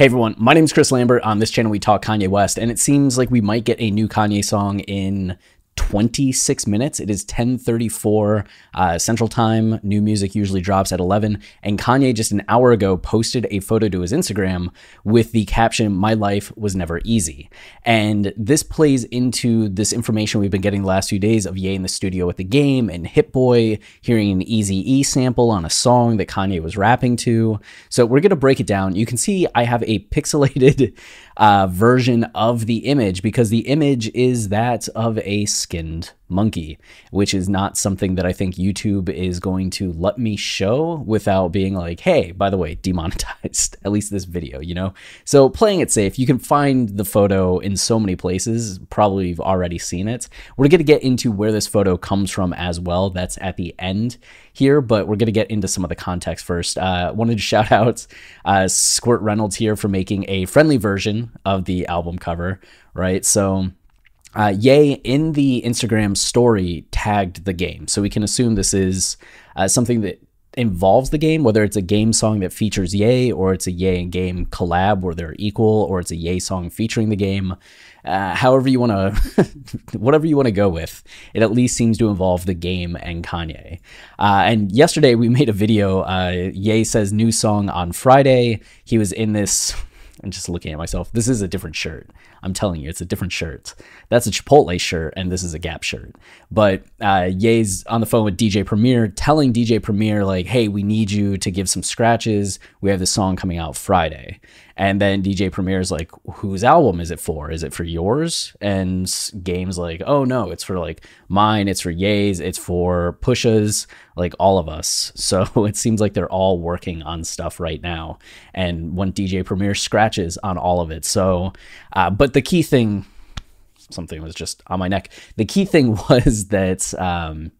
Hey everyone, my name is Chris Lambert. On this channel, we talk Kanye West, and it seems like we might get a new Kanye song in 26 minutes. It is 10:34 uh, Central Time. New music usually drops at 11, and Kanye just an hour ago posted a photo to his Instagram with the caption "My life was never easy." And this plays into this information we've been getting the last few days of Ye in the studio with the game and Hit Boy hearing an Easy E sample on a song that Kanye was rapping to. So we're gonna break it down. You can see I have a pixelated uh, version of the image because the image is that of a monkey, which is not something that I think YouTube is going to let me show without being like, hey, by the way, demonetized, at least this video, you know? So playing it safe, you can find the photo in so many places. Probably you've already seen it. We're going to get into where this photo comes from as well. That's at the end here, but we're going to get into some of the context first. Uh, wanted to shout out uh, Squirt Reynolds here for making a friendly version of the album cover, right? So, uh, Ye in the Instagram story tagged the game. So we can assume this is uh, something that involves the game, whether it's a game song that features Ye or it's a Ye and game collab where they're equal or it's a Ye song featuring the game. Uh, however you want to, whatever you want to go with, it at least seems to involve the game and Kanye. Uh, and yesterday we made a video. Uh, Ye says new song on Friday. He was in this I'm just looking at myself. This is a different shirt. I'm telling you, it's a different shirt. That's a Chipotle shirt, and this is a Gap shirt. But uh, Ye's on the phone with DJ Premier, telling DJ Premier, like, hey, we need you to give some scratches. We have this song coming out Friday. And then DJ Premier is like, whose album is it for? Is it for yours? And Game's like, oh no, it's for like mine, it's for Ye's, it's for Pusha's, like all of us. So it seems like they're all working on stuff right now. And when DJ Premier scratches on all of it. So, uh, but the key thing, something was just on my neck. The key thing was that, um,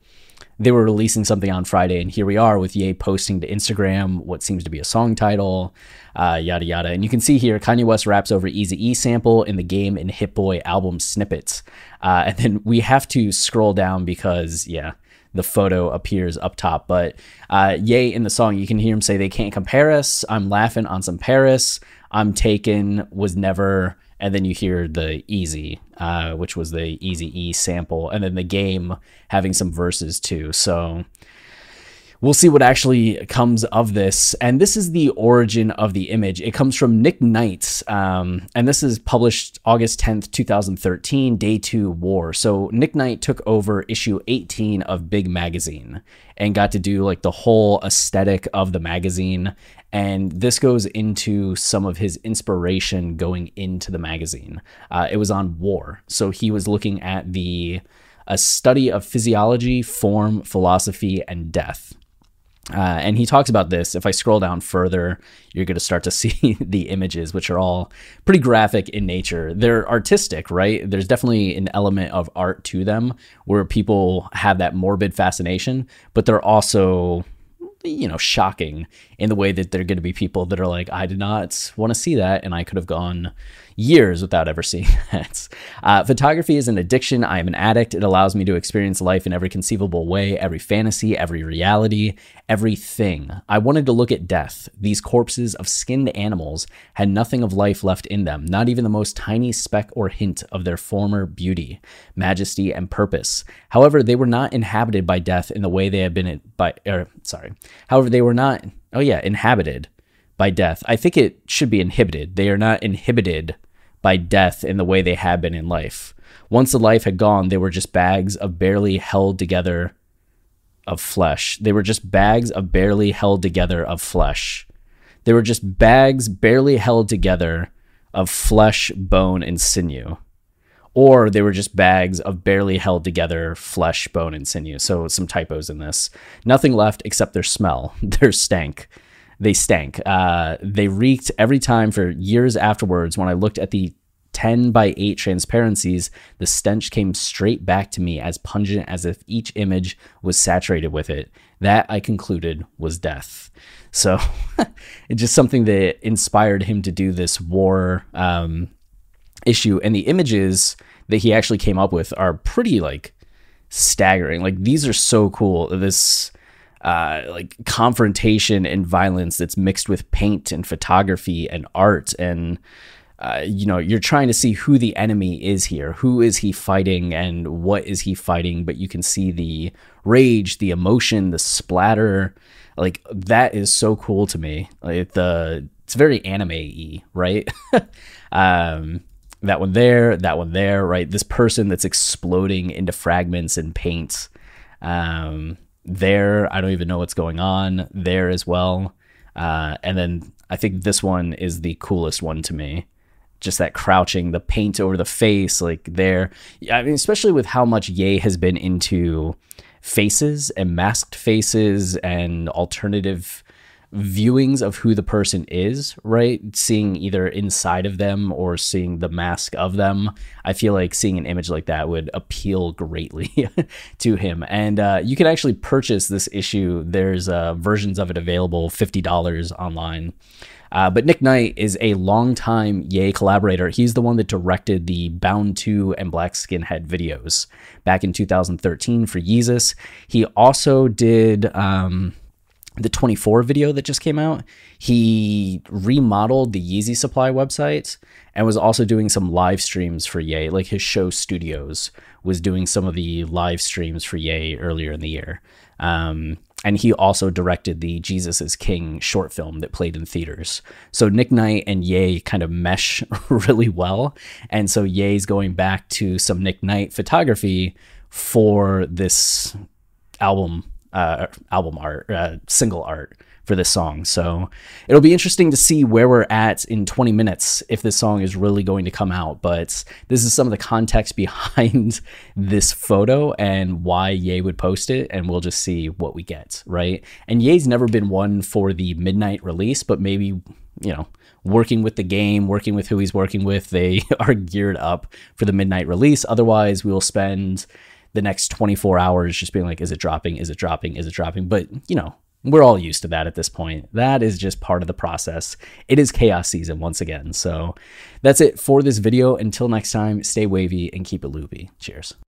they were releasing something on Friday, and here we are with Ye posting to Instagram what seems to be a song title, uh, yada yada. And you can see here Kanye West raps over Easy E sample in the game and Hit Boy album snippets. Uh, and then we have to scroll down because, yeah, the photo appears up top. But uh, Ye in the song, you can hear him say, They can't compare us. I'm laughing on some Paris. I'm taken, was never and then you hear the easy uh, which was the easy e sample and then the game having some verses too. So we'll see what actually comes of this and this is the origin of the image it comes from nick knight um, and this is published august 10th 2013 day two war so nick knight took over issue 18 of big magazine and got to do like the whole aesthetic of the magazine and this goes into some of his inspiration going into the magazine. Uh, it was on war. So he was looking at the a study of physiology, form, philosophy, and death. Uh, and he talks about this. If I scroll down further, you're going to start to see the images, which are all pretty graphic in nature. They're artistic, right? There's definitely an element of art to them where people have that morbid fascination, but they're also you know, shocking in the way that there are going to be people that are like, I did not want to see that, and I could have gone years without ever seeing that. Uh, photography is an addiction. I am an addict. It allows me to experience life in every conceivable way, every fantasy, every reality, everything. I wanted to look at death. These corpses of skinned animals had nothing of life left in them, not even the most tiny speck or hint of their former beauty, majesty, and purpose. However, they were not inhabited by death in the way they had been by, er, sorry. However, they were not, oh yeah, inhabited by death. I think it should be inhibited. They are not inhibited by death in the way they had been in life. Once the life had gone, they were just bags of barely held together of flesh. They were just bags of barely held together of flesh. They were just bags barely held together of flesh, bone, and sinew. Or they were just bags of barely held together flesh, bone, and sinew. So some typos in this. Nothing left except their smell, their stank. they stank. Uh, they reeked every time for years afterwards. When I looked at the 10 by 8 transparencies, the stench came straight back to me as pungent as if each image was saturated with it. That I concluded was death. So it's just something that inspired him to do this war um, issue. And the images that he actually came up with are pretty like staggering. Like these are so cool. This uh, like confrontation and violence that's mixed with paint and photography and art and uh, you know you're trying to see who the enemy is here. Who is he fighting and what is he fighting? But you can see the rage the emotion the splatter. Like that is so cool to me. Like the it's very anime-y right? Um that one there that one there right? This person that's exploding into fragments and paint um there i don't even know what's going on there as well. Uh and then i think this one is the coolest one to me just that crouching, the paint over the face, like there. I mean, especially with how much Ye has been into faces and masked faces and alternative viewings of who the person is, right? Seeing either inside of them or seeing the mask of them. I feel like seeing an image like that would appeal greatly to him. And uh, you can actually purchase this issue. There's uh, versions of it available, $50 online. Uh, but Nick Knight is a longtime Ye collaborator. He's the one that directed the Bound 2 and Black Skinhead videos back in 2013 for Yeezus. He also did um, the 24 video that just came out. He remodeled the Yeezy Supply website and was also doing some live streams for Ye. Like his show studios was doing some of the live streams for Ye earlier in the year. Um, and he also directed the Jesus is King short film that played in theaters. So Nick Knight and Ye kind of mesh really well. And so Ye's going back to some Nick Knight photography for this album, uh, album art, uh, single art for this song. So it'll be interesting to see where we're at in 20 minutes if this song is really going to come out. But this is some of the context behind this photo and why Ye would post it, and we'll just see what we get, right? And Ye's never been one for the midnight release, but maybe, you know, working with the game, working with who he's working with, they are geared up for the midnight release. Otherwise, we will spend the next 24 hours just being like, is it dropping? Is it dropping? Is it dropping? But, you know, we're all used to that at this point. That is just part of the process. It is chaos season once again. So that's it for this video. Until next time, stay wavy and keep it loopy. Cheers.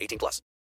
18 plus.